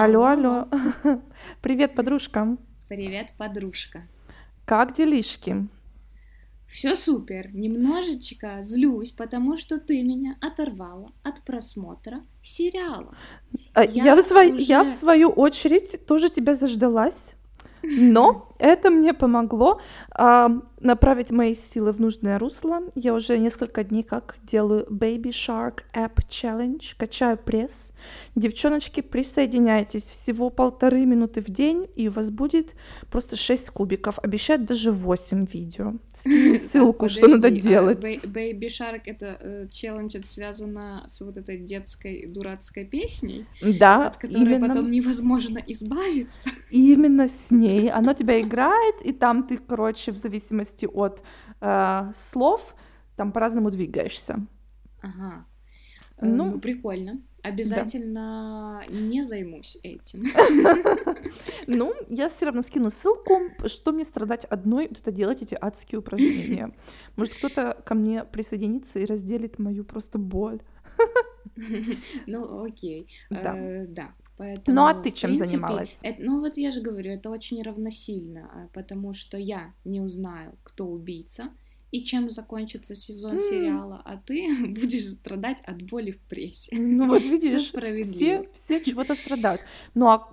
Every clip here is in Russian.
Алло, Алло. Привет, подружка. Привет, подружка. Как делишки? Все супер. Немножечко злюсь, потому что ты меня оторвала от просмотра сериала. А, Я в Я свой- я в уже... свою очередь тоже тебя заждалась, но это мне помогло а, направить мои силы в нужное русло. Я уже несколько дней как делаю Baby Shark App Challenge, качаю пресс. Девчоночки, присоединяйтесь, всего полторы минуты в день, и у вас будет просто 6 кубиков. Обещают даже 8 видео. Скину ссылку, что надо а делать. Baby Shark это э, челлендж, это связано с вот этой детской дурацкой песней, Да, от которой именно. потом невозможно избавиться. Именно с ней. Оно тебя играет, и там ты, короче, в зависимости от э, слов, там по-разному двигаешься. Ага. Э, Ну, Ну, прикольно. да. Обязательно не займусь этим. Ну, я все равно скину ссылку, что мне страдать одной, это делать эти адские упражнения. Может, кто-то ко мне присоединится и разделит мою просто боль. Ну, окей. Да. Э, Да. Ну, а Поэтому, ты чем принципе, занималась? эт- ну вот я же говорю, это очень равносильно, а, потому что я не узнаю, кто убийца и чем закончится сезон М, сериала, а ты будешь страдать от боли в прессе. Ну, вот Все видишь, справедливо. все, все чего-то страдают. Ну, а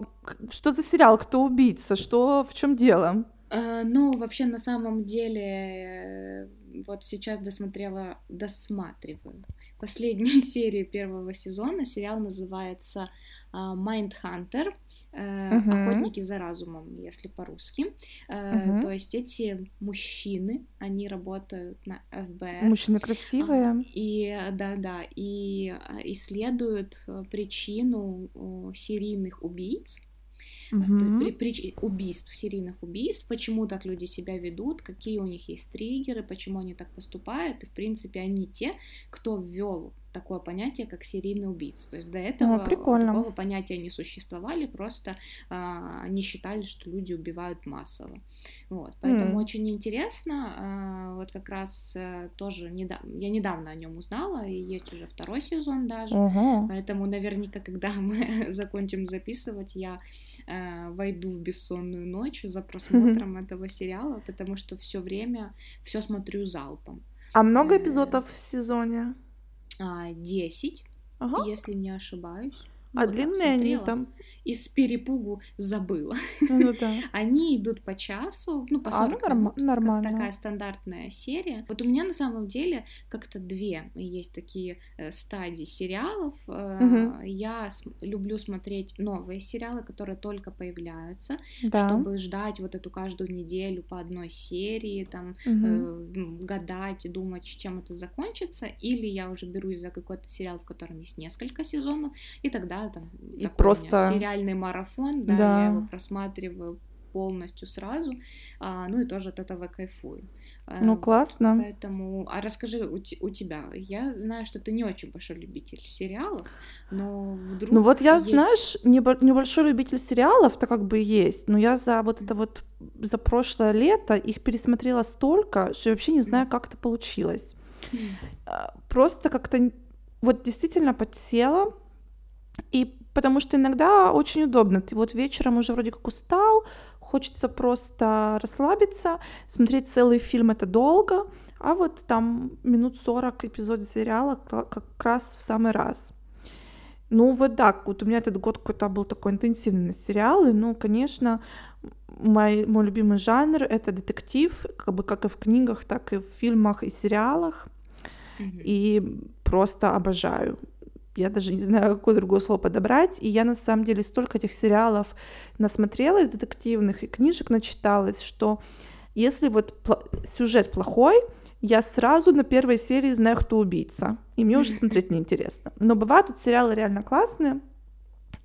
что за сериал? Кто убийца? Что, в чем дело? Э, Ну, вообще, на самом деле, э, вот сейчас досмотрела, досматриваю последнюю серию первого сезона. Сериал называется а, Mindhunter, э. Охотники за разумом, если по-русски. Мгм. То есть эти мужчины, они работают на ФБР. Мужчины а, красивые. И да-да, и а, исследуют э, причину серийных убийц, есть при- прич- убийств, серийных убийств, почему так люди себя ведут, какие у них есть триггеры, почему они так поступают, и в принципе они те, кто ввел такое понятие, как серийный убийца. То есть до О, этого прикольно. такого понятия не существовали, просто а, они считали, что люди убивают массово. Вот, поэтому М. очень интересно. а, вот как раз э, тоже недавно, я недавно о нем узнала, и есть уже второй сезон даже. Ого. Поэтому наверняка, когда мы закончим записывать, я э, войду в бессонную ночь за просмотром этого сериала, потому что все время все смотрю залпом. А много Э, эпизодов в сезоне? А, 10, Ага. если не ошибаюсь. Ну, А вот длинные они там? И с перепугу забыла. Ну да. Они идут по часу, ну, по А, ну 40 норм- нормально. такая стандартная серия. Вот у меня на самом деле как-то две есть такие э, стадии сериалов. Э. Я см- люблю смотреть новые сериалы, которые только появляются, Да. чтобы ждать вот эту каждую неделю по одной серии, там, Мгм. э, гадать и думать, чем это закончится. Или я уже берусь за какой-то сериал, в котором есть несколько сезонов, и тогда там И такой просто- сериальный марафон, да, Да. я его просматриваю полностью сразу, а, ну и тоже от этого кайфую. А, Ну классно. Поэтому, а расскажи у, у тебя, я знаю, что ты не очень большой любитель сериалов, но вдруг Ну вот я, есть... знаешь, небо- небольшой любитель сериалов-то как бы есть, но я за вот это вот за прошлое лето их пересмотрела столько, что я вообще не знаю, как это получилось. А, Просто как-то вот действительно подсела, и потому что иногда очень удобно. Ты вот вечером уже вроде как устал, хочется просто расслабиться, смотреть целый фильм это долго, а вот там минут 40 эпизод сериала как раз в самый раз. Ну вот так, вот у меня этот год какой-то был такой интенсивный на сериалы, ну, конечно, мой, мой любимый жанр — это детектив, как бы как и в книгах, так и в фильмах и сериалах, мгм. и просто обожаю. Я даже не знаю, какое другое слово подобрать. И я на самом деле столько этих сериалов насмотрелась детективных и книжек начиталась, что если вот пла- сюжет плохой, я сразу на первой серии знаю, кто убийца. И мне уже смотреть неинтересно. Но бывают тут сериалы реально классные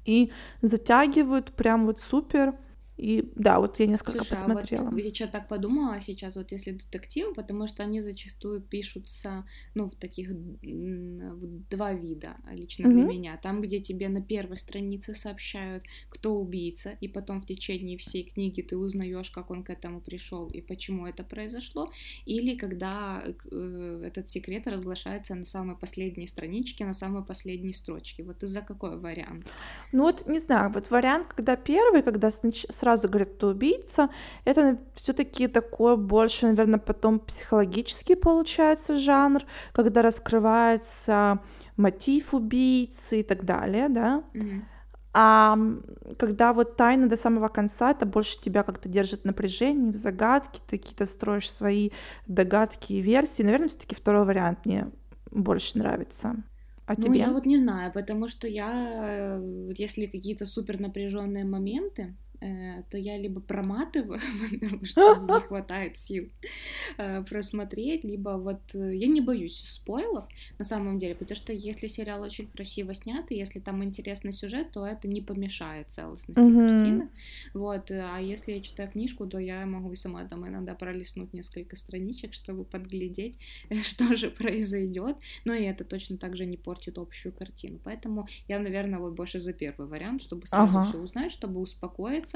и затягивают прям вот супер. И да, вот я несколько Слушай, а посмотрела. вот я что так подумала сейчас, вот если детектив, потому что они зачастую пишутся, ну, в таких в два вида лично для Мгм. меня. Там, где тебе на первой странице сообщают, кто убийца, и потом в течение всей книги ты узнаешь, как он к этому пришел и почему это произошло, или когда э, этот секрет разглашается на самой последней страничке, на самой последней строчке. Вот ты за какой вариант? Ну вот не знаю, вот вариант, когда первый, когда снач- сразу говорят, кто убийца, это все-таки такой больше, наверное, потом психологический получается жанр, когда раскрывается мотив убийцы и так далее, да. Мгм. А когда вот тайна до самого конца, это больше тебя как-то держит в напряжении, в загадке, ты какие-то строишь свои догадки и версии. Наверное, все-таки второй вариант мне больше нравится. А Ну, я тебе? вот не знаю, потому что я, э, если какие-то супер напряженные моменты, то я либо проматываю, потому что мне не хватает сил э, просмотреть, либо вот э, я не боюсь спойлов на самом деле, потому что если сериал очень красиво снят, и если там интересный сюжет, то это не помешает целостности Мгм. картины. Вот, э, а если я читаю книжку, то я могу и сама там иногда пролистнуть несколько страничек, чтобы подглядеть, что же произойдет. Но и это точно так же не портит общую картину. Поэтому я, наверное, вот больше за первый вариант, чтобы сразу Ага. все узнать, чтобы успокоиться.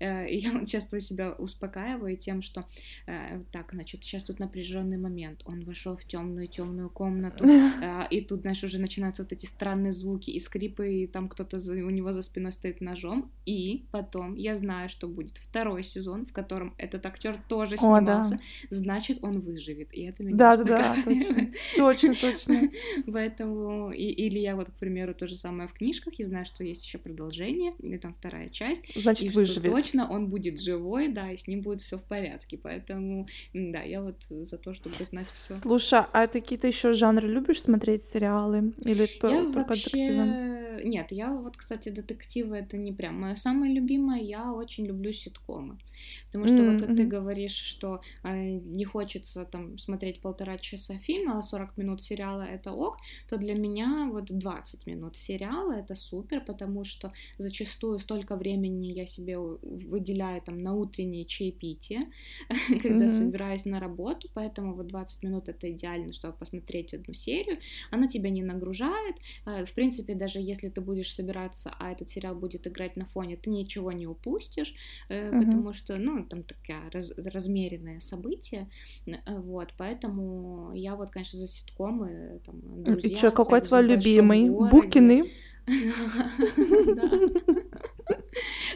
Э, И я часто себя успокаиваю тем, что э, так, значит, сейчас тут напряженный момент. Он вошел в темную темную комнату, а, и тут, знаешь, уже начинаются вот эти странные звуки и скрипы, и там кто-то за- у него за спиной стоит ножом. И потом я знаю, что будет второй сезон, в котором этот актер тоже О, да. снимался, значит, он выживет. И это меня Да, да, да, точно, точно, точно. Поэтому, и- или я вот, к примеру, то же самое в книжках, я знаю, что есть еще продолжение, и там вторая часть, и Значит, что выживет. точно он будет живой, да, и с ним будет все в порядке. Поэтому, да, я вот за то, чтобы знать все. Слушай, а ты какие-то еще жанры любишь смотреть сериалы? Или Я детективы? вообще... Нет, я вот, кстати, детективы это не прям мое самое любимое. Я очень люблю ситкомы. Потому что вот М, ты говоришь, что э, не хочется там смотреть полтора часа фильма, а 40 минут сериала это ок, то для меня вот 20 минут сериала это супер, потому что зачастую столько времени я себе у- выделяю там на утреннее чаепитие, когда собираюсь на работу, поэтому вот 20 минут это идеально, чтобы посмотреть одну серию. Она тебя не нагружает. Э, В принципе, даже если ты будешь собираться, а этот сериал будет играть на фоне, ты ничего не упустишь, э, потому что, ну, там такая раз- размеренное событие, э, вот, поэтому я вот, конечно, за ситкомы, там, М, И друзья, что, какой твой любимый? Букины? Да.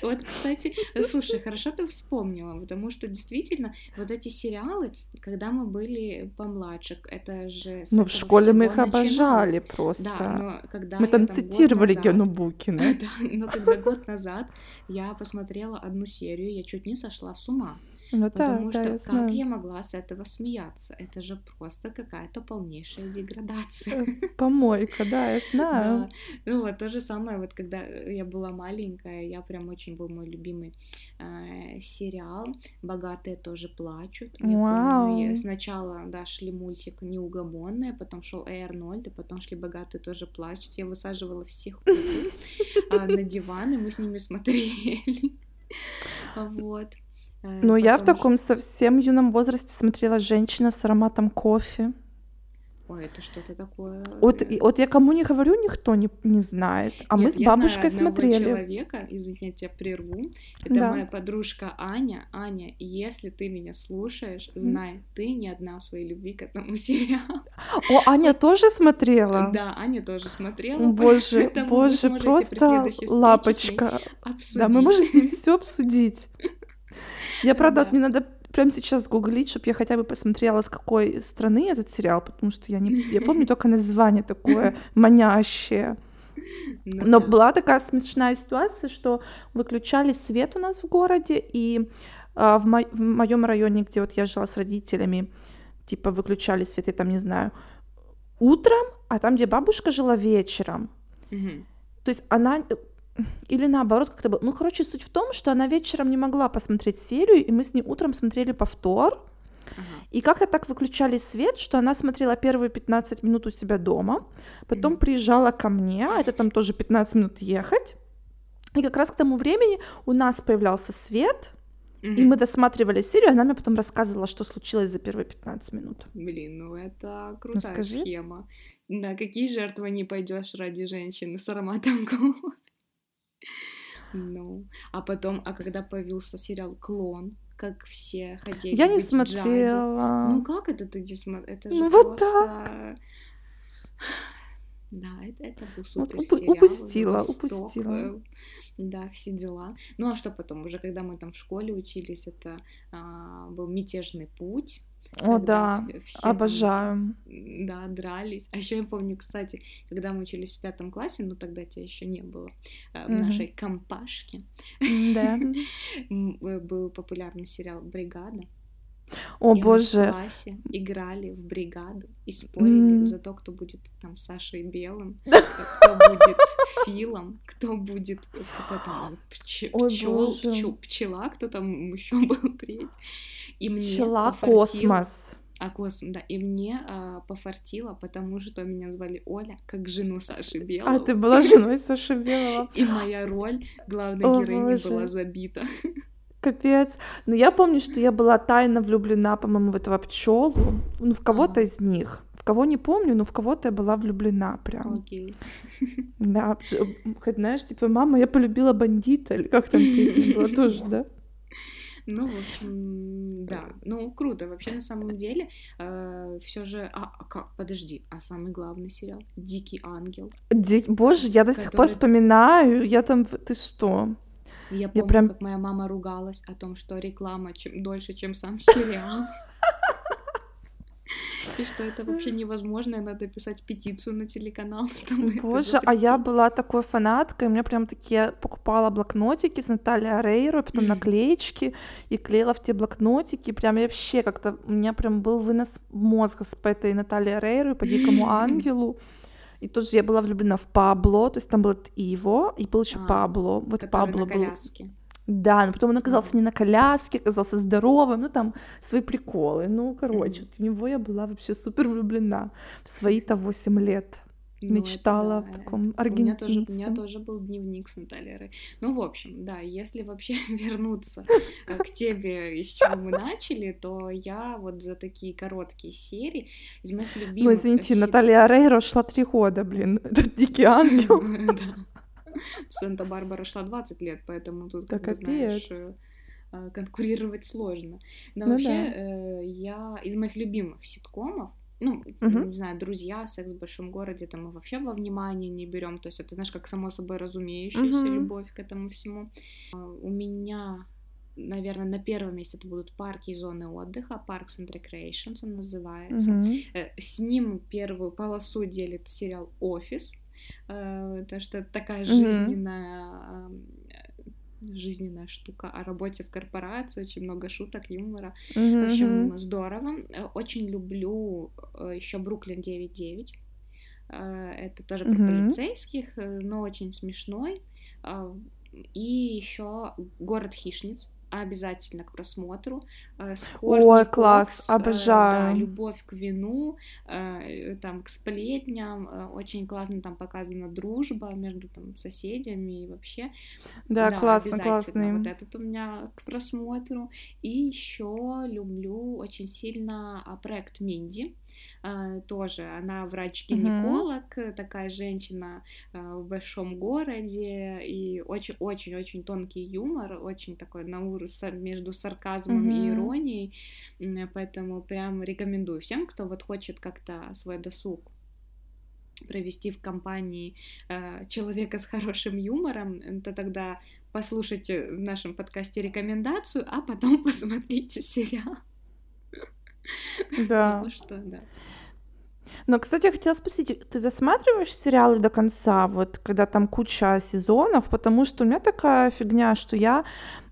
Вот, кстати, слушай, хорошо ты вспомнила, потому что действительно вот эти сериалы, когда мы были помладше, это же Ну, в школе мы их обожали просто. Да, но когда Мы там цитировали назад- Гену Букина. Да, но когда год назад я посмотрела одну серию, я чуть не сошла с ума. Ну да, Потому да, что я как знаю. я могла с этого смеяться? Это же просто какая-то полнейшая деградация. Э, Помойка, да, я знаю. Да, ну вот то же самое, вот когда я была маленькая, я прям очень был мой любимый э, сериал «Богатые тоже плачут». Я помню, Вау. я сначала, да, шли мультик «Неугомонные», потом шел Эй Арнольд, и потом шли «Богатые тоже плачут». Я высаживала всех а, на диван, и мы с ними смотрели. Вот. Э, Но я в таком совсем юном возрасте смотрела «Женщина с ароматом кофе». Ой, это что-то такое... Вот, э, и- вот я кому не говорю, никто не, не знает. А мы Нет, с я знаю бабушкой одного смотрели. человека, извини, я тебя прерву. Это Да. моя подружка Аня. Аня, если ты меня слушаешь, знай, ты не одна в своей любви к этому сериалу. О, Аня тоже смотрела? Да, Аня тоже смотрела. Боже, боже, просто с лапочка. Да, мы можем с все обсудить. Я, правда, вот Да. мне надо прямо сейчас гуглить, чтобы я хотя бы посмотрела, с какой страны этот сериал, потому что я не... Я помню только название такое манящее. Ну Но да. была такая смешная ситуация, что выключали свет у нас в городе, и а, в, мо- в моем районе, где вот я жила с родителями, типа выключали свет, я там не знаю, утром, а там, где бабушка жила вечером. Мгм. То есть она э, или наоборот как-то было. Ну, короче, суть в том, что она вечером не могла посмотреть серию, и мы с ней утром смотрели повтор. Ага. И как-то так выключали свет, что она смотрела первые 15 минут у себя дома, потом Мгм. приезжала ко мне, а это там тоже 15 минут ехать. И как раз к тому времени у нас появлялся свет, и Мгм. мы досматривали серию, она мне потом рассказывала, что случилось за первые 15 минут. Блин, ну это Ну крутая скажи. схема. На какие жертвы не пойдешь ради женщины с ароматом кофе? Ну, а потом, а когда появился сериал «Клон», как все хотели Я не быть Джади. смотрела. Ну как это ты не смотрела? Это же Ну вот просто... Да, это, это был Вот супер упу- сериал. упустила, Восток, упустила. э, Да, все дела. Ну а что потом? Уже когда мы там в школе учились, это а, был мятежный путь. О, да, все обожаю. да, дрались. А еще я помню, кстати, когда мы учились в пятом классе, ну тогда тебя еще не было, э, в Мгм. нашей компашке Да. э, был популярный сериал «Бригада». О, И мы в боже. классе играли в бригаду и спорили М. за то, кто будет там Сашей Белым, э, кто будет Филом, кто будет кто там Ой, пчел, боже. пчела, кто там еще был третий. И мне Пчела пофартило- космос. А космос, да, и мне а, пофартило, потому что меня звали Оля, как жену Саши Белого. А, ты была женой Саши Белого. И моя роль главной героини боже. была забита. Капец. Но я помню, что я была тайно влюблена, по-моему, в этого пчелу. Ну, в кого-то из них. В кого не помню, но в кого-то я была влюблена прям. Окей. Да, хоть знаешь, типа, мама, я полюбила бандита, или как там песня была тоже, да? Ну, в общем, да. Ну, круто. Вообще, на самом деле, все же... А, а как? Подожди. А самый главный сериал? «Дикий ангел». Ди- Боже, я до сих пор Который- вспоминаю, я там, ты что? Я помню, прям- как моя мама ругалась о том, что реклама чем дольше, чем сам сериал. И что это вообще невозможно, и надо писать петицию на телеканал, чтобы Боже, а я была такой фанаткой, у меня прям такие покупала блокнотики с Натальей Орейро, потом наклеечки, и клеила в те блокнотики, прям я вообще как-то, у меня прям был вынос мозга с по этой Натальей Орейро и по Дикому Ангелу. И тоже я была влюблена в Пабло, то есть там был этот Иво, и был еще А, Пабло. Вот Пабло на был. коляске. Да, но потом он оказался Мгм. не на коляске, оказался здоровым, ну там свои приколы. Ну, короче, вот в него я была вообще супер влюблена в свои-то 8 лет. Ну, это Мечтала да, в это- таком У меня, тоже, у меня аргентинце. тоже был дневник с Натальей. Ну, в общем, да, если вообще вернуться э, к тебе, из чего мы начали, то я вот за такие короткие серии из моих любимых... Ну, извините, Наталья Орейро шла три года, блин. Это дикий ангел. Санта-Барбара шла 20 лет, поэтому тут, как бы, знаешь, э, э, конкурировать сложно. Но Ну вообще, да. э, я из моих любимых ситкомов, ну, Мгм. не знаю, друзья, секс в большом городе, это мы вообще во внимание не берем. То есть это, знаешь, как само собой разумеющаяся Мгм. любовь к этому всему. А, У меня, наверное, на первом месте это будут парки и зоны отдыха, Parks and Recreations он называется. Э, С ним первую полосу делит сериал «Офис», э, потому что это такая Мгм. жизненная э, жизненная штука о работе в корпорации, очень много шуток, юмора. В Мгм, общем, здорово. Э, Очень люблю еще Бруклин 9.9. Э, Это тоже про Мгм. полицейских, э, но очень смешной. И еще Город хищниц. Обязательно к просмотру. Э, с Кортни Ой, класс, Кокс, э, Да, обожаю. любовь к вину, э, там, к сплетням. Очень классно там показана дружба между там соседями и вообще. Да, классно, обязательно. классный. Вот этот у меня к просмотру. И еще люблю очень сильно а, проект Минди. Тоже она врач-гинеколог, э, такая женщина в большом городе, и очень-очень-очень тонкий юмор, очень такой на уровне между сарказмом и Мгм. иронией, поэтому прям рекомендую всем, кто вот хочет как-то свой досуг провести в компании э, человека с хорошим юмором, то тогда послушайте в нашем подкасте рекомендацию, а потом посмотрите сериал. Да. Потому что, да. Но, кстати, я хотела спросить, ты досматриваешь сериалы до конца, вот когда там куча сезонов, потому что у меня такая фигня, что я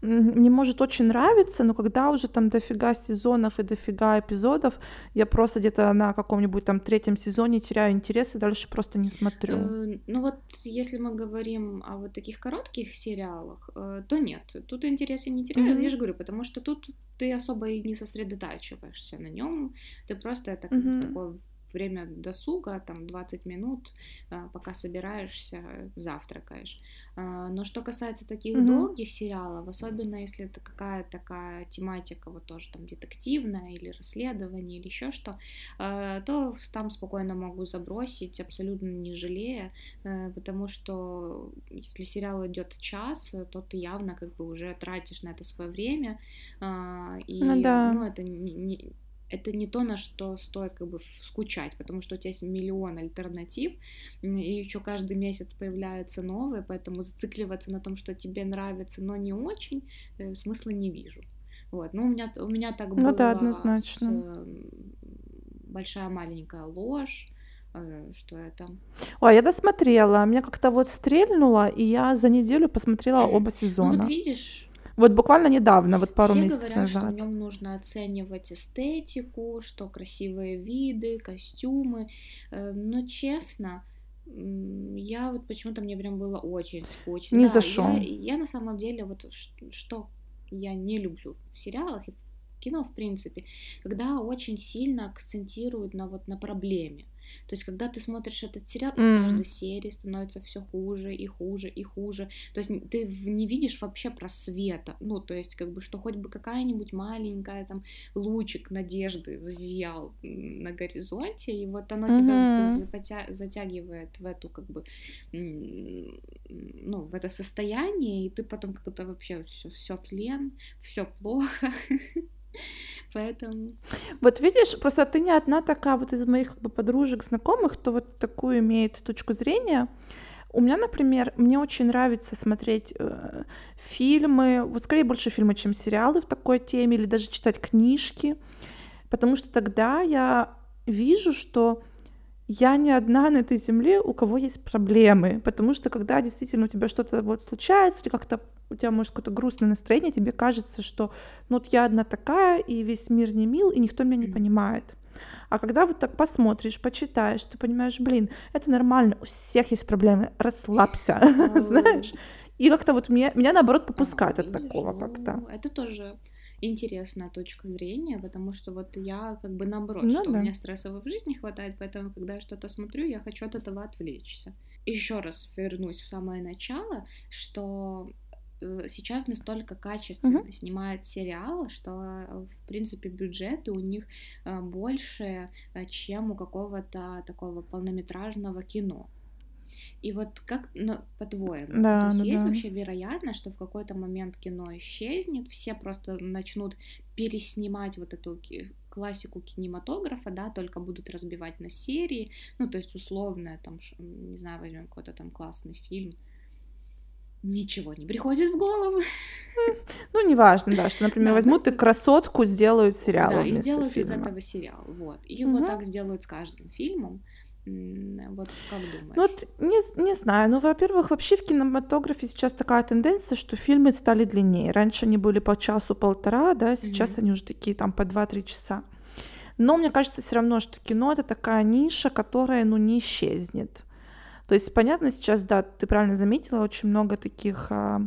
м, мне может очень нравиться, но когда уже там дофига сезонов и дофига эпизодов, я просто где-то на каком-нибудь там третьем сезоне теряю интерес и дальше просто не смотрю. Э, Ну вот, если мы говорим о вот таких коротких сериалах, э, то нет, тут интереса не теряю, Мгм. я же говорю, потому что тут ты особо и не сосредотачиваешься на нем, ты просто это как Мгм. такой время досуга, там 20 минут, а, пока собираешься, завтракаешь. А, но что касается таких mm-hmm. долгих сериалов, особенно если это какая-то такая тематика, вот тоже там детективная или расследование или еще что, а, то там спокойно могу забросить, абсолютно не жалея, потому что если сериал идет час, то ты явно как бы уже тратишь на это свое время, и ну, да. ну это не, не это не то, на что стоит как бы скучать, потому что у тебя есть миллион альтернатив, и еще каждый месяц появляются новые, поэтому зацикливаться на том, что тебе нравится, но не очень, э, смысла не вижу. Вот, ну у меня у меня так было ну, да, однозначно. с большая маленькая ложь, э, что это. Ой, я досмотрела, меня как-то вот стрельнуло, и я за неделю посмотрела оба сезона. Ну вот видишь, вот буквально недавно, вот пару Все месяцев говорят, назад. что в нем нужно оценивать эстетику, что красивые виды, костюмы. Э, но честно, я вот почему-то мне прям было очень скучно. Не да, зашел. Я, я на самом деле вот что я не люблю в сериалах и в кино в принципе, когда очень сильно акцентируют на вот на проблеме. То есть, когда ты смотришь этот сериал, из mm. каждой серии становится все хуже и хуже и хуже. То есть, ты не видишь вообще просвета. Ну, то есть, как бы, что хоть бы какая-нибудь маленькая там лучик надежды зазиял на горизонте, и вот оно mm-hmm. тебя затягивает в эту, как бы, ну, в это состояние, и ты потом как-то вообще все, все тлен, все плохо. Поэтому... Вот видишь, просто ты не одна такая вот из моих как бы, подружек, знакомых, кто вот такую имеет точку зрения. У меня, например, мне очень нравится смотреть э, фильмы, вот скорее больше фильмы, чем сериалы в такой теме, или даже читать книжки, потому что тогда я вижу, что я не одна на этой земле, у кого есть проблемы, потому что когда действительно у тебя что-то вот случается, или как-то у тебя может какое-то грустное настроение, тебе кажется, что ну вот я одна такая, и весь мир не мил, и никто меня не понимает. А когда вот так посмотришь, почитаешь, ты понимаешь, блин, это нормально, у всех есть проблемы, расслабься, знаешь. И как-то вот меня, меня наоборот попускает от такого как-то. Ну, это тоже интересная точка зрения, потому что вот я как бы наоборот, ну, что да. у меня стрессовой в жизни хватает, поэтому когда я что-то смотрю, я хочу от этого отвлечься. Еще раз вернусь в самое начало, что э, сейчас настолько качественно uh-huh. снимают сериалы, что, э, в принципе, бюджеты у них э, больше, чем у какого-то такого полнометражного кино. И вот как, ну, по-твоему, да, то есть да, есть да. вообще вероятность, что в какой-то момент кино исчезнет, все просто начнут переснимать вот эту классику кинематографа, да, только будут разбивать на серии, ну, то есть условно, там, не знаю, возьмем какой-то там классный фильм, Ничего не приходит в голову. Ну, неважно, да, что, например, да, возьмут да. и красотку, сделают сериал. Да, и сделают фильма. из этого сериал. Вот. И угу. вот так сделают с каждым фильмом. Вот как думаешь? Ну, вот не, не знаю. Ну, во-первых, вообще в кинематографе сейчас такая тенденция, что фильмы стали длиннее. Раньше они были по часу-полтора, да, сейчас mm-hmm. они уже такие там по 2-3 часа. Но мне кажется все равно, что кино это такая ниша, которая, ну, не исчезнет. То есть, понятно, сейчас, да, ты правильно заметила, очень много таких а,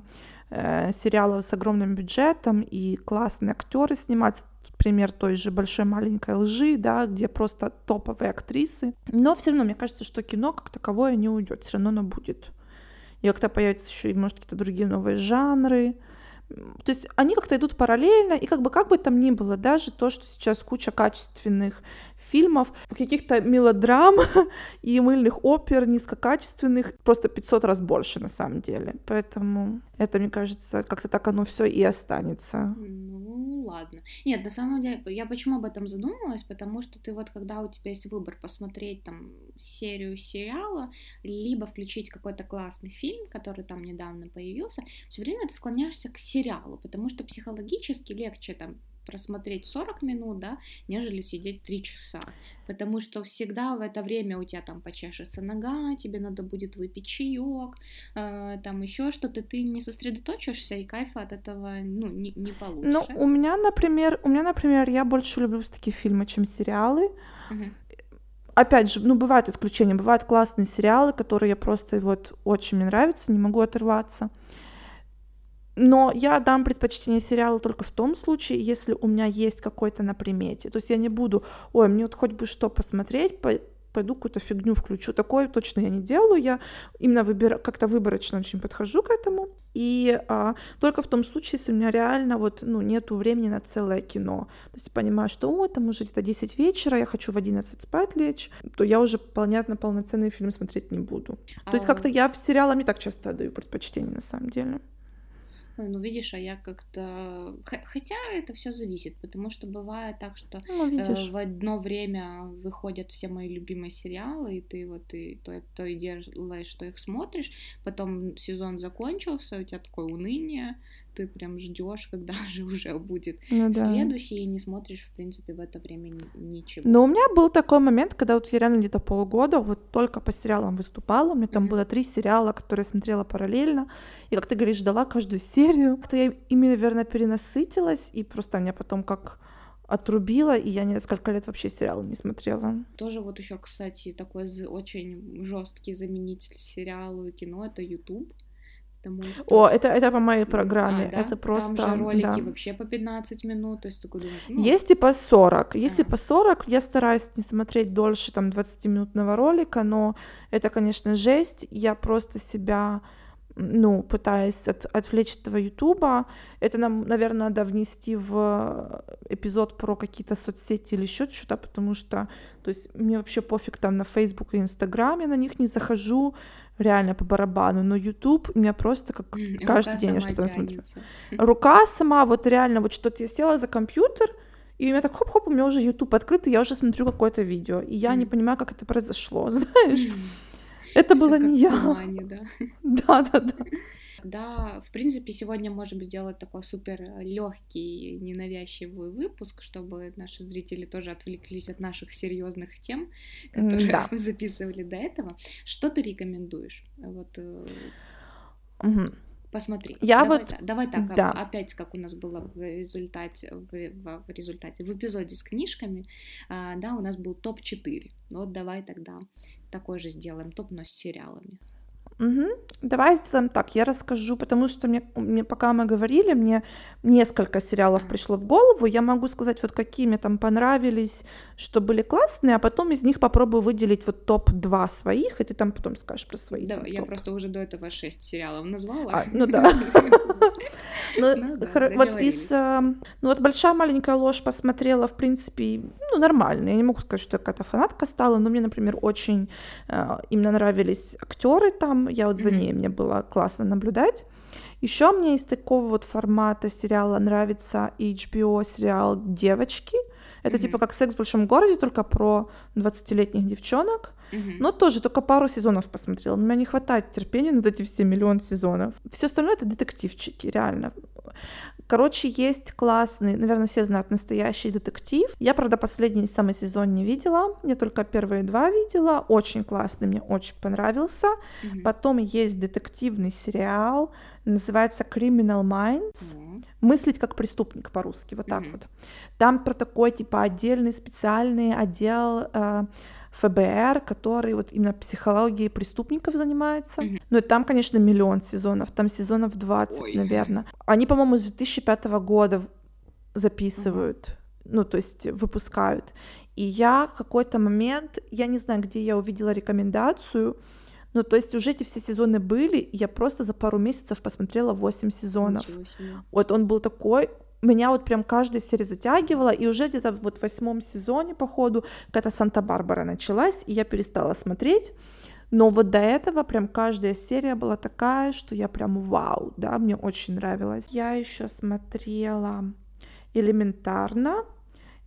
э, сериалов с огромным бюджетом, и классные актеры снимаются пример той же большой маленькой лжи, да, где просто топовые актрисы. Но все равно мне кажется, что кино как таковое не уйдет, все равно оно будет. И как-то появятся еще может, какие-то другие новые жанры. То есть они как-то идут параллельно, и как бы как бы там ни было, даже то, что сейчас куча качественных фильмов, каких-то мелодрам и мыльных опер низкокачественных, просто 500 раз больше на самом деле. Поэтому это, мне кажется, как-то так оно все и останется. Ну, ладно. Нет, на самом деле, я почему об этом задумалась? Потому что ты вот, когда у тебя есть выбор посмотреть там серию сериала, либо включить какой-то классный фильм, который там недавно появился, все время ты склоняешься к сериалу, потому что психологически легче там просмотреть 40 минут, да, нежели сидеть 3 часа. Потому что всегда в это время у тебя там почешется нога, тебе надо будет выпить чаек, э, там еще что-то, ты не сосредоточишься, и кайфа от этого ну, не, не получишь. Ну, у меня, например, у меня, например, я больше люблю такие фильмы, чем сериалы. Угу. Опять же, ну, бывают исключения, бывают классные сериалы, которые я просто вот очень мне нравятся, не могу оторваться. Но я дам предпочтение сериалу только в том случае, если у меня есть какой-то на примете. То есть я не буду, ой, мне вот хоть бы что посмотреть, пойду какую-то фигню включу. Такое точно я не делаю. Я именно выбира... как-то выборочно очень подхожу к этому. И а, только в том случае, если у меня реально вот, ну, нету времени на целое кино. То есть понимаю, что о, там уже где-то 10 вечера, я хочу в 11 спать лечь, то я уже, понятно, полноценный фильм смотреть не буду. А... То есть как-то я сериалам не так часто отдаю предпочтение на самом деле. Ну, видишь, а я как-то... Хотя это все зависит, потому что бывает так, что ну, э, в одно время выходят все мои любимые сериалы, и ты вот и то, то и делаешь, что их смотришь, потом сезон закончился, у тебя такое уныние, ты прям ждешь, когда же уже будет ну, да. следующий, и не смотришь, в принципе, в это время ничего. Но у меня был такой момент, когда вот я реально где-то полгода вот только по сериалам выступала, у меня там mm-hmm. было три сериала, которые я смотрела параллельно, и, как ты говоришь, ждала каждую серию. Как-то я ими, наверное, перенасытилась, и просто меня потом как отрубила, и я несколько лет вообще сериалы не смотрела. Тоже вот еще, кстати, такой очень жесткий заменитель сериалу и кино это YouTube. Потому что... О, это, это по моей программе. А, да? Это просто... Там же ролики да. вообще по 15 минут, то есть такой думаешь... Ну... Есть и по 40. Есть а. по 40. Я стараюсь не смотреть дольше там 20-минутного ролика, но это, конечно, жесть. Я просто себя ну, пытаясь от, отвлечь этого Ютуба. Это нам, наверное, надо внести в эпизод про какие-то соцсети или еще что-то, потому что, то есть, мне вообще пофиг там на Facebook и Инстаграм, я на них не захожу, реально по барабану, но YouTube у меня просто как Рука каждый день я что-то смотрю. Рука сама, вот реально, вот что-то я села за компьютер, и у меня так хоп-хоп, у меня уже YouTube открыт, и я уже смотрю какое-то видео, и я mm. не понимаю, как это произошло, знаешь. Это было не я. да? Да, да, да тогда, в принципе, сегодня можем сделать такой супер легкий, ненавязчивый выпуск, чтобы наши зрители тоже отвлеклись от наших серьезных тем, которые да. мы записывали до этого. Что ты рекомендуешь? Вот. Угу. Посмотри. Я давай, вот... так, давай так, да. опять как у нас было в результате, в, в, в результате, в эпизоде с книжками, а, да, у нас был топ-4. Вот давай тогда такой же сделаем топ, но с сериалами. Угу. Давай сделаем так. Я расскажу, потому что мне, мне пока мы говорили, мне несколько сериалов пришло в голову. Я могу сказать, вот какие мне там понравились, что были классные, а потом из них попробую выделить вот топ-2 своих, и ты там потом скажешь про свои. Да, я топ. просто уже до этого 6 сериалов назвала. А, ну да. Ну, ну вот из... А, ну вот «Большая маленькая ложь» посмотрела, в принципе, ну нормально. Я не могу сказать, что я какая-то фанатка стала, но мне, например, очень а, именно нравились актеры там, я вот за ней, мне было классно наблюдать. Еще мне из такого вот формата сериала нравится HBO сериал «Девочки». Это mm-hmm. типа как «Секс в большом городе», только про 20-летних девчонок. Mm-hmm. Но тоже только пару сезонов посмотрела. У меня не хватает терпения на эти все миллион сезонов. Все остальное это детективчики, реально. Короче, есть классный, наверное, все знают, настоящий детектив. Я, правда, последний самый сезон не видела, я только первые два видела. Очень классный, мне очень понравился. Mm-hmm. Потом есть детективный сериал, называется Criminal Minds. Mm-hmm. Мыслить как преступник по-русски, вот так mm-hmm. вот. Там про такой, типа, отдельный специальный отдел э, ФБР, который вот именно психологией преступников занимается. Mm-hmm. Ну и там, конечно, миллион сезонов, там сезонов 20, Ой. наверное. Они, по-моему, с 2005 года записывают, mm-hmm. ну то есть выпускают. И я в какой-то момент, я не знаю, где я увидела рекомендацию, ну, то есть уже эти все сезоны были, и я просто за пару месяцев посмотрела 8 сезонов. Вот он был такой, меня вот прям каждая серия затягивала, и уже где-то вот в восьмом сезоне, по ходу, какая-то Санта-Барбара началась, и я перестала смотреть. Но вот до этого прям каждая серия была такая, что я прям вау, да, мне очень нравилось. Я еще смотрела элементарно.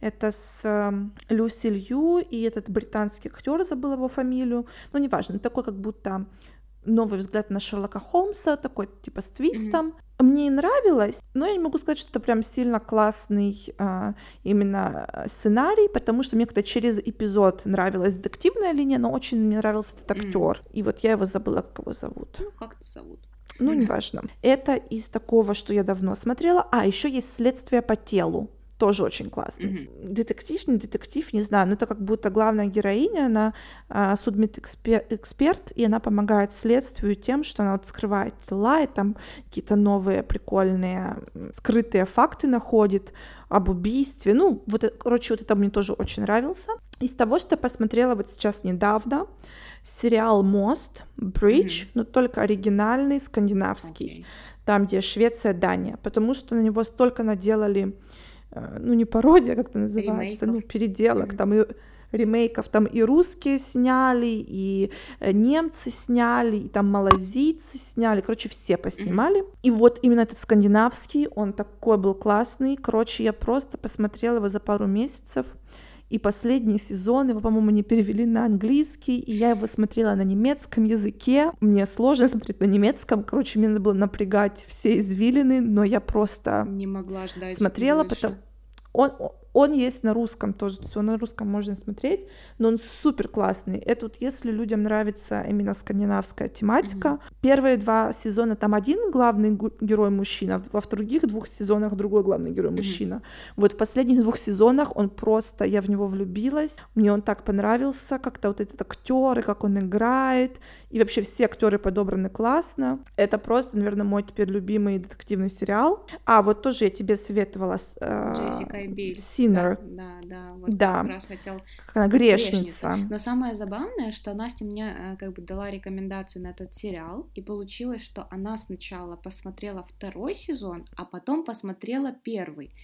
Это с э, Люси Лью и этот британский актер, забыла его фамилию. Ну, неважно, такой как будто новый взгляд на Шерлока Холмса, такой типа с твистом. Mm-hmm. Мне нравилось, но я не могу сказать, что это прям сильно классный а, именно сценарий, потому что мне как-то через эпизод нравилась детективная линия, но очень мне нравился этот актер. Mm-hmm. И вот я его забыла, как его зовут. Ну, как это зовут? Ну, неважно. Это из такого, что я давно смотрела. А, еще есть следствие по телу. Тоже очень классный. Мгм. Детектив, не детектив, не знаю, но это как будто главная героиня, она а, судмедэксперт, и она помогает следствию тем, что она вот скрывает тела, и там какие-то новые прикольные скрытые факты находит об убийстве. Ну, вот, э- короче, вот это мне тоже очень нравился. Из того, что я посмотрела вот сейчас недавно, сериал «Мост», «Bridge», Мгм. но только оригинальный, скандинавский Окей. там, где Швеция, Дания, потому что на него столько наделали, ну не пародия, как это называется, ну Ремейков. переделок, Мгм. там и ремейков, там и русские сняли, и э, немцы сняли, и там малазийцы сняли, короче, все поснимали. И вот именно этот скандинавский, он такой был классный, короче, я просто посмотрела его за пару месяцев, и последний сезон его, по-моему, не перевели на английский, и я его смотрела на немецком языке. Мне сложно смотреть на немецком, короче, мне надо было напрягать все извилины, но я просто Не могла ждать смотрела, больше. потом он, он есть на русском тоже, то есть на русском можно смотреть, но он супер классный. Это вот если людям нравится именно скандинавская тематика. Первые два сезона там один главный герой мужчина, во других двух сезонах другой главный герой мужчина. Вот в последних двух сезонах он просто, я в него влюбилась, мне он так понравился, как-то вот этот актер, и как он играет, и вообще все актеры подобраны классно. Это просто, наверное, мой теперь любимый детективный сериал. А вот тоже я тебе советовала э, Джессика и Билл. Синер, Да, да, да. Вот Да. как раз хотел она грешница. Но самое забавное, что Настя мне э, как бы дала рекомендацию на этот сериал, и получилось, что она сначала посмотрела второй сезон, а потом посмотрела первый.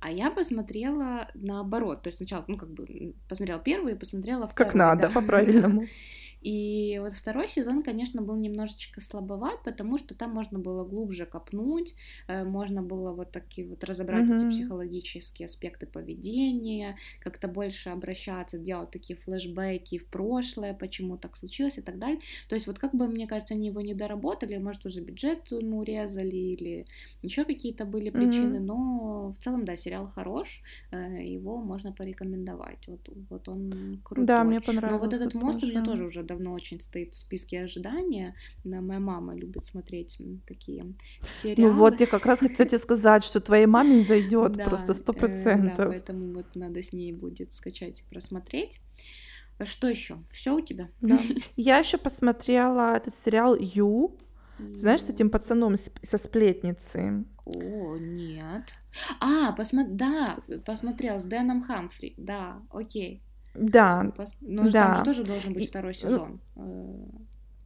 А я посмотрела наоборот, то есть сначала, ну, как бы, посмотрела первый и посмотрела второй. Как надо, да, по-правильному. И вот второй сезон, конечно, был немножечко слабоват, потому что там можно было глубже копнуть, э, можно было вот такие вот разобрать эти Мгм. психологические аспекты поведения, как-то больше обращаться, делать такие флешбеки в прошлое, почему так случилось и так далее. То есть вот как бы, мне кажется, они его не доработали, может, уже бюджет ему урезали или еще какие-то были причины, Мгм. но в целом, да, сериал хорош, э, его можно порекомендовать. Вот, вот он крутой. Да, мне Но понравился вот этот мост у меня тоже. тоже уже давно очень стоит в списке ожидания. Да, моя мама любит смотреть такие сериалы. Ну вот, я как раз хотела тебе сказать, что твоей маме зайдет Да, просто сто э, Да, процентов. поэтому вот надо с ней будет скачать и просмотреть. Что еще? Все у тебя? Да. Я еще посмотрела этот сериал Ю, знаешь, с этим пацаном со сплетницы. О, нет. А, посмо... да, посмотрел с Дэном Хамфри. Да, окей. Да, Пос- Ну, там же да. тоже должен быть И- второй ну, сезон. Э,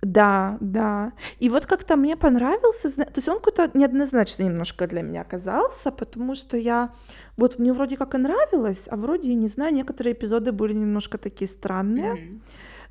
Да, да. И вот как-то мне понравился, то есть он какой-то неоднозначно немножко для меня оказался, потому что я, вот мне вроде как и нравилось, а вроде, я не знаю, некоторые эпизоды были немножко такие странные. мгм.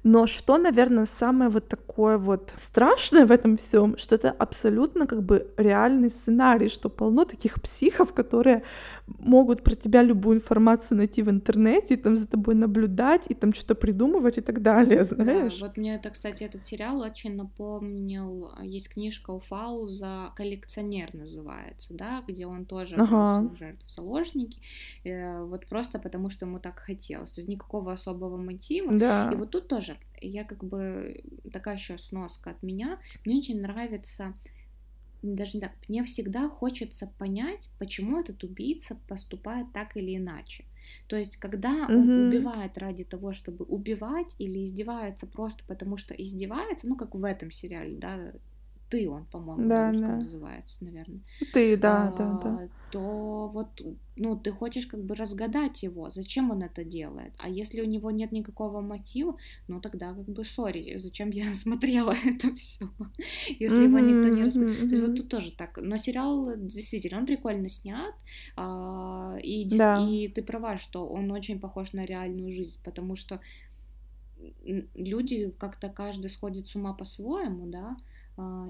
Но что, наверное, самое вот такое вот страшное в этом всем, что это абсолютно как бы реальный сценарий, что полно таких психов, которые могут про тебя любую информацию найти в интернете, и там за тобой наблюдать, и там что-то придумывать и так далее, Да, знаешь? вот мне это, кстати, этот сериал очень напомнил. Есть книжка у Фауза «Коллекционер» называется, да, где он тоже Ага. жертв заложники, э, вот просто потому, что ему так хотелось. То есть никакого особого мотива. И Да. вот тут тоже я как бы такая еще сноска от меня. Мне очень нравится даже не так, мне всегда хочется понять, почему этот убийца поступает так или иначе. То есть, когда он Мгм. убивает ради того, чтобы убивать, или издевается просто потому, что издевается, ну, как в этом сериале, да, ты он, по-моему, Да, на русском да. называется, наверное Ты, да, да, да. а, то вот, ну, ты хочешь как бы разгадать его, зачем он это делает. А если у него нет никакого мотива, ну тогда как бы сори, зачем я смотрела это все, если его никто не рассказывает. То есть вот тут тоже так. Но сериал действительно, он прикольно снят, а, и, Да. и ты права, что он очень похож на реальную жизнь, потому что люди как-то каждый сходит с ума по-своему, да, а,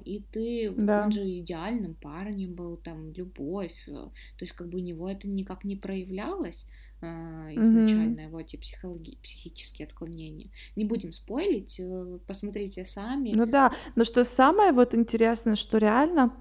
и ты, Да. он же идеальным парнем был, там, любовь, э, то есть как бы у него это никак не проявлялось а, изначально, его эти психологи- психические отклонения. Не будем спойлить, э, посмотрите сами. Ну да, но что самое вот интересное, что реально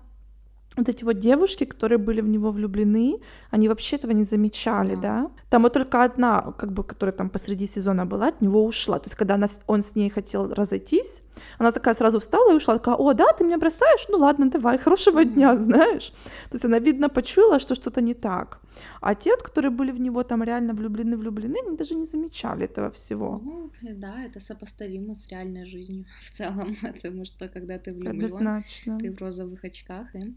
вот эти вот девушки, которые были в него влюблены, они вообще этого не замечали, Да. да. Там вот только одна, как бы, которая там посреди сезона была, от него ушла. То есть, когда она, он с ней хотел разойтись, она такая сразу встала и ушла, такая, о, да, ты меня бросаешь? Ну ладно, давай, хорошего дня, Мгм. знаешь. То есть она, видно, почуяла, что что-то не так. А те, которые были в него там реально влюблены-влюблены, они даже не замечали этого всего. Ну, э, да, это сопоставимо с реальной жизнью в целом, потому что когда ты влюблен, Однозначно. ты в розовых очках и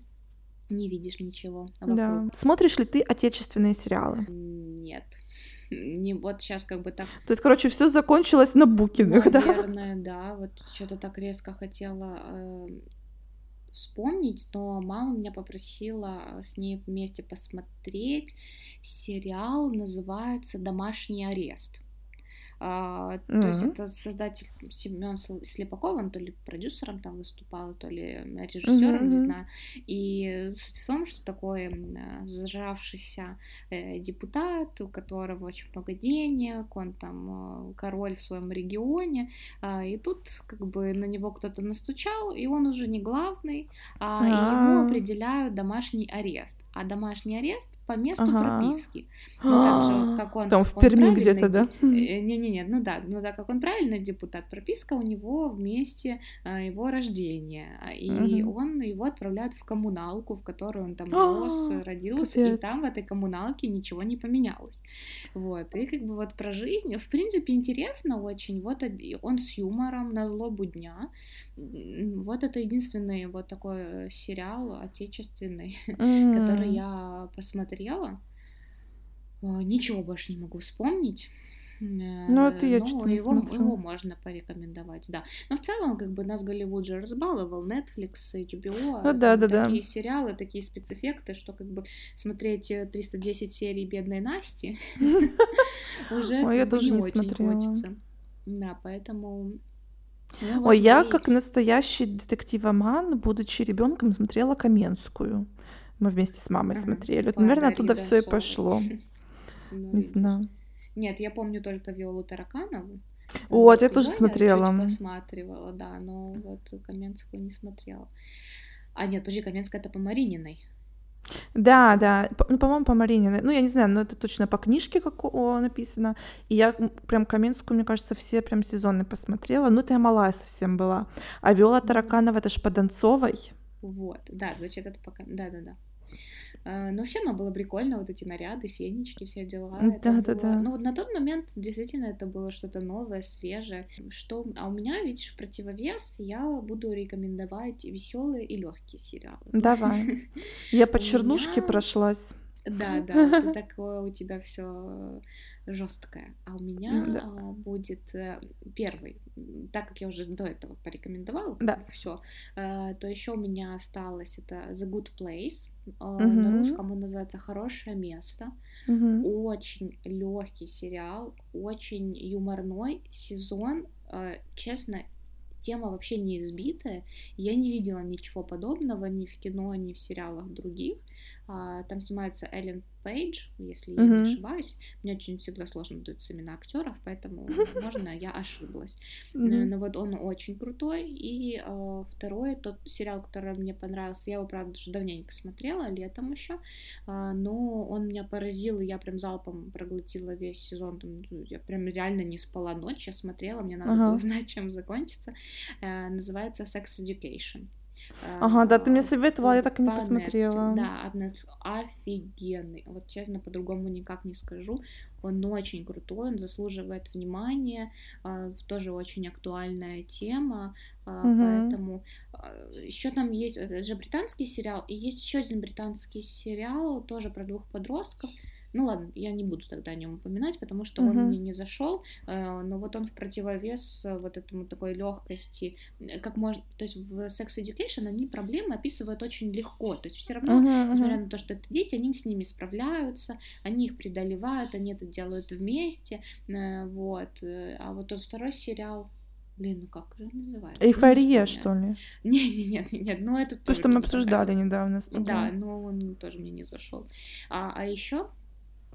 не видишь ничего Да. вокруг. Смотришь ли ты отечественные сериалы? Нет. Не вот сейчас как бы так, То есть, короче, все закончилось на букингах, да? наверное, да, вот что-то так резко хотела э, вспомнить, но мама меня попросила с ней вместе посмотреть сериал, называется «Домашний арест». А, то есть это создатель Семен Слепаков, он то ли продюсером там выступал, то ли режиссером, не Мгм. знаю. И суть в том, что такой э, зажравшийся э, депутат, у которого очень много денег, он там э, король в своем регионе, а, и тут как бы на него кто-то настучал, и он уже не главный, а, и ему А. определяют домашний арест. А домашний арест по месту Ага. прописки. Ну, так же, как он- Там в Перми где-то, да? Э, Не-не-не, ну да, ну да, как он правильный депутат, прописка у него в месте а, его рождения, а, и Мгм. он его отправляют в коммуналку, в которой он там А, рос, родился, и там в этой коммуналке ничего не поменялось. Вот, и как бы вот про жизнь, в принципе, интересно очень, вот он с юмором на злобу дня, вот это единственный вот такой э, сериал отечественный, который я посмотрела. А, Ничего больше не могу вспомнить. Ну, это я что-то его, смотрю. его можно порекомендовать, да. Но в целом, как бы нас Голливуд же разбаловал, Netflix, HBO, Ну э, да, да, да. такие сериалы, такие спецэффекты, что как бы смотреть э, 310 серий бедной Насти уже не очень смотрела. хочется. Да, поэтому... ну, вот Ой, я как настоящий детективоман, будучи ребенком, смотрела Каменскую. Мы вместе с мамой Ага, смотрели. Вот, наверное, оттуда все и пошло. Ну, Не видишь. знаю. Нет, я помню только Виолу Тараканову. Вот, я тоже смотрела. чуть посматривала, да, но вот Каменскую не смотрела. А нет, подожди, Каменская это по Марининой. Да, да. П- Ну, по-моему, по Марине. Ну, я не знаю, но это точно по книжке как написано. И я прям Каменскую, мне кажется, все прям сезоны посмотрела. Ну, это я малая совсем была. А Виола. Тараканова, это ж по Донцовой. Вот, да, значит, это пока... Да-да-да. А, Но все равно было прикольно, вот эти наряды, фенечки, все дела. это Да-да-да. было- Ну, вот на тот момент действительно это было что-то новое, свежее. Что... А у меня, видишь, в противовес я буду рекомендовать веселые и легкие сериалы. Давай. Я по чернушке прошлась. Да, да, такое у тебя все жесткое. А у меня да. а, будет э, первый, так как я уже до этого порекомендовала, Да. все, то еще у меня осталось это The Good Place. Мгм. На русском он называется Хорошее место. Очень легкий сериал, очень юморной сезон. э, Честно, тема вообще не избитая. Я не видела ничего подобного ни в кино, ни в сериалах других. А, Там снимается Эллен Пейдж, если я не ошибаюсь. Мне очень всегда сложно даются имена актеров, поэтому, возможно, я ошиблась. Но вот он очень крутой. И э, второй, тот сериал, который мне понравился, я его, правда, уже давненько смотрела, летом еще, но он меня поразил, и я прям залпом проглотила весь сезон. Ну, я прям реально не спала ночь, я смотрела, мне надо было знать, чем закончится. Э, Называется Sex Education. Ага, да, ты мне Э, советовала, я так и не по посмотрела. Netflix. Да, Netflix. офигенный. Вот честно, по-другому никак не скажу. Он очень крутой, он заслуживает внимания. а, Тоже очень актуальная тема. а, Мгм. Поэтому еще там есть, это же британский сериал, и есть еще один британский сериал, тоже про двух подростков. Ну ладно, я не буду тогда о нем упоминать, потому что он Мгм. мне не зашел, э, но вот он в противовес э, вот этому такой легкости, э, как можно, то есть в Sex Education они проблемы описывают очень легко, то есть все равно, Мгм, несмотря мгм. на то, что это дети, они с ними справляются, они их преодолевают, они это делают вместе, вот, а вот тот второй сериал, блин, ну как же он называется? Ну, Эйфория, вспоминаю. что ли? Не, не, нет, нет, ну это То, что мы обсуждали понравился. недавно с тобой. Да, но он тоже мне не зашел. А, а еще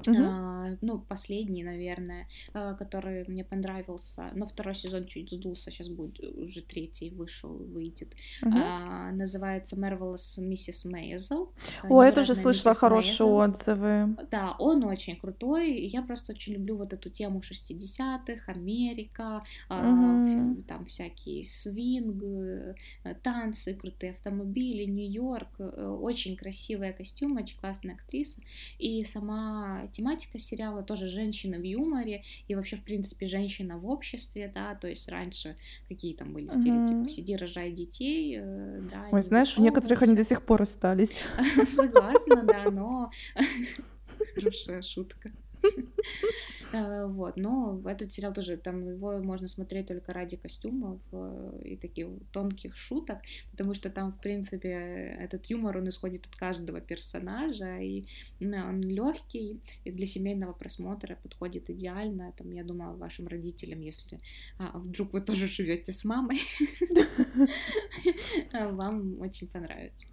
Мгм. А, ну, последний, наверное, а, который мне понравился, но второй сезон чуть сдулся, сейчас будет уже третий вышел, выйдет. Мгм. А, называется Marvelous Mrs. Maisel. а, Ой, я тоже слышала миссис хорошие Мейзел. отзывы. Да, он очень крутой. Я просто очень люблю вот эту тему 60-х, Америка, ф- там всякие свинг, э, танцы, крутые автомобили, Нью-Йорк. э, Очень красивые костюмы, очень классная актриса. И сама тематика сериала тоже женщина в юморе и вообще, в принципе, женщина в обществе, да, то есть раньше какие там были стереотипы, Мгм. сиди, рожай детей, э, да, Ой, знаешь, у некоторых они до сих пор остались. Согласна, да, но хорошая шутка. Э, Вот, но этот сериал тоже, там его можно смотреть только ради костюмов э, и таких тонких шуток, потому что там, в принципе, этот юмор, он исходит от каждого персонажа, и он легкий, и для семейного просмотра подходит идеально. Там, я думаю, вашим родителям, если а, вдруг вы тоже живете с мамой, вам очень понравится.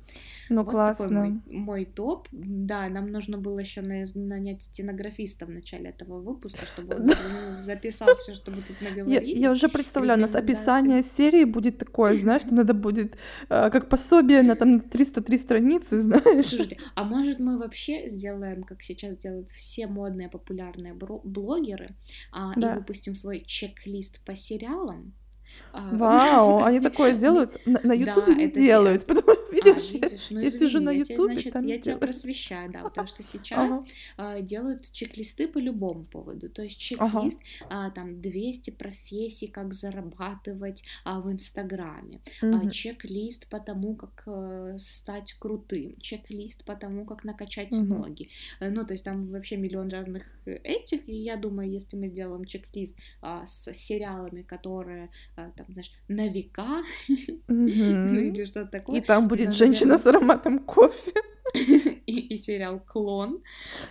Ну, Вот такой мой, классно. мой топ. Да, нам нужно было еще нанять стенографиста в начале этого выпуска, чтобы он записал все, что мы тут Я, наговорили. я уже представляю, у нас описание серии будет такое, знаешь, что надо будет э, как пособие на там 303 страницы, знаешь. Слушайте, а может мы вообще сделаем, как сейчас делают все модные популярные блогеры, а, и выпустим свой чек-лист по сериалам? А, Вау, они такое ну, делают, на Ютубе не делают, потому что, А, видишь, ну я сижу на Ютубе, я тебя просвещаю, да, потому что сейчас а, делают чек-листы по любому поводу. То есть чек-лист, там 200 профессий, как зарабатывать в Инстаграме, чек-лист по тому, как э, стать крутым, чек-лист по тому, как накачать ноги. Э, Ну, то есть там вообще миллион разных э, этих, и я думаю, если мы сделаем чек-лист с сериалами, которые, там, знаешь, на века, ну или что-то И такое, там будет женщина с ароматом кофе. и, и сериал «Клон»,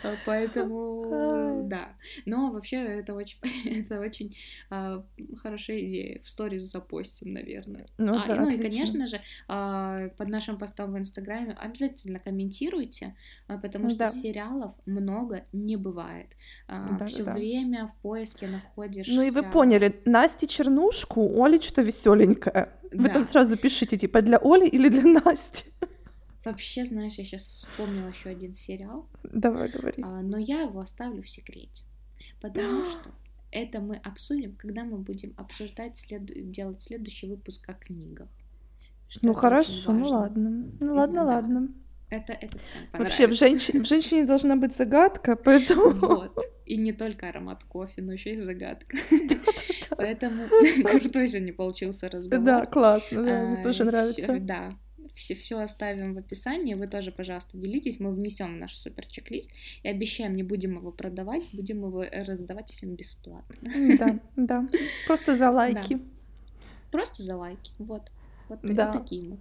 э, поэтому да. Но вообще это очень, это очень а, хорошая идея. В сторис запостим, наверное. Ну А, и, да, ну и, конечно же, а, под нашим постом в Инстаграме обязательно комментируйте, а, потому что Да, сериалов много не бывает. да, да, Все да. время в поиске Ну и вы находишься... поняли, Насте Чернушку, Оле что-то веселенькое. Вы там Да. сразу пишите, типа, для Оли или для Насти. Вообще, знаешь, я сейчас вспомнила еще один сериал, Давай говори. а, но я его оставлю в секрете, потому что это мы обсудим, когда мы будем обсуждать, след- делать следующий выпуск о книгах. Что Ну хорошо, ну ладно. Ну ладно, Да, ладно. это, это всем Вообще в, понравится. женщине, в женщине должна быть загадка, поэтому... Вот. И не только аромат кофе, но еще и загадка. Поэтому крутой сегодня получился Да, разговор. классно, да, мне А, тоже всё- нравится. Да, все, все оставим в описании. Вы тоже, пожалуйста, делитесь. Мы внесем в наш супер чек-лист. И обещаем, не будем его продавать, будем его э, раздавать всем бесплатно. Да, да. Просто за Да. лайки. Просто за лайки. Вот. Вот, вот Да. такие мы.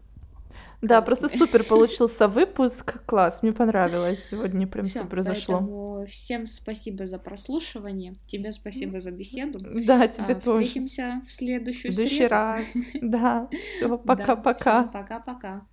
Да, просто супер получился выпуск. Класс, мне понравилось. Сегодня прям Все, супер зашло. поэтому всем спасибо за прослушивание. Тебе спасибо за беседу. Да, тебе А, тоже. Встретимся в следующую В следующий среду. раз. Да, все, Да, всё, пока-пока. пока-пока.